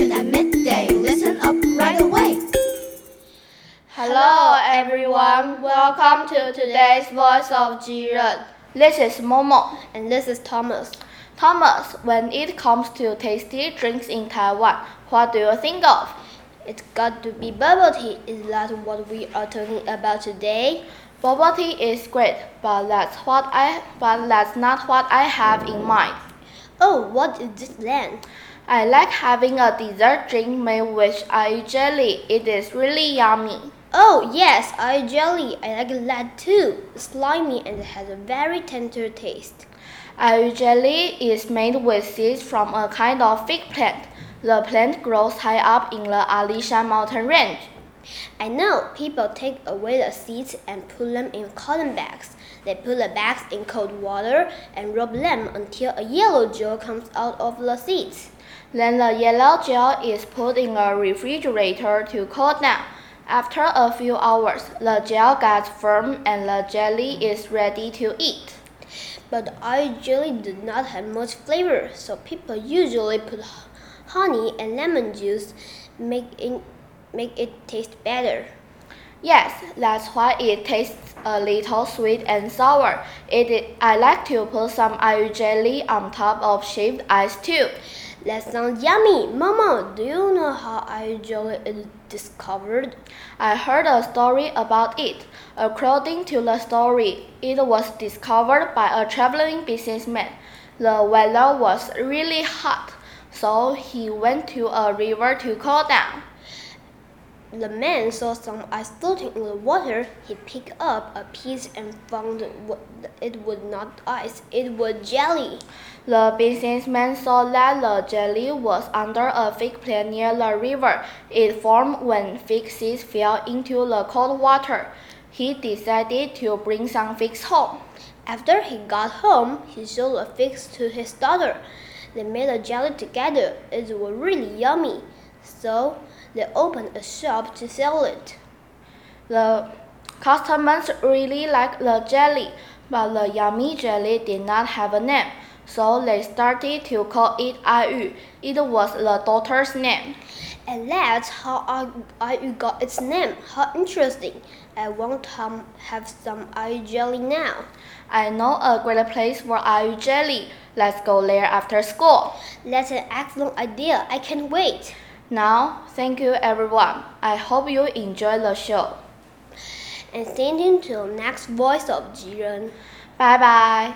at midday. Listen up right away. Hello, everyone. Welcome to today's Voice of Jiren. This is Momo. And this is Thomas. Thomas, when it comes to tasty drinks in Taiwan, what do you think of? It's got to be bubble tea. Is that what we are talking about today? Bubble tea is great, but that's what I but that's not what I have in mind. Oh, what is this then? I like having a dessert drink made with aiyu jelly. It is really yummy. Oh, yes, aiyu jelly. I like that too. It's Slimy and it has a very tender taste. Aiyu jelly is made with seeds from a kind of fig plant. The plant grows high up in the Alishan mountain range. I know people take away the seeds and put them in cotton bags. They put the bags in cold water and rub them until a yellow gel comes out of the seeds. Then the yellow gel is put in a refrigerator to cool down. After a few hours, the gel gets firm and the jelly is ready to eat. But aiyu jelly does not have much flavor, so people usually put honey and lemon juice, make it, make it taste better. Yes, that's why it tastes a little sweet and sour. It, I like to put some aiyu jelly on top of shaved ice too. That sounds yummy. Mama, do you know how aiyu jelly is discovered? I heard a story about it. According to the story, it was discovered by a traveling businessman. The weather was really hot, so he went to a river to cool down. The man saw some ice floating in the water. He picked up a piece and found it was not ice, it was jelly. The businessman saw that the jelly was under a fig plant near the river. It formed when fig seeds fell into the cold water. He decided to bring some figs home. After he got home, he showed the figs to his daughter. They made a jelly together. It was really yummy. So they opened a shop to sell it. The customers really liked the jelly, but the yummy jelly did not have a name, so they started to call it Aiyu. It was the daughter's name. And that's how Aiyu got its name. How interesting. I want to have some Aiyu jelly now. I know a great place for Aiyu jelly. Let's go there after school. That's an excellent idea. I can't wait. Now, thank you everyone. I hope you enjoy the show. And stay tuned to the next voice of Jiren. Bye bye.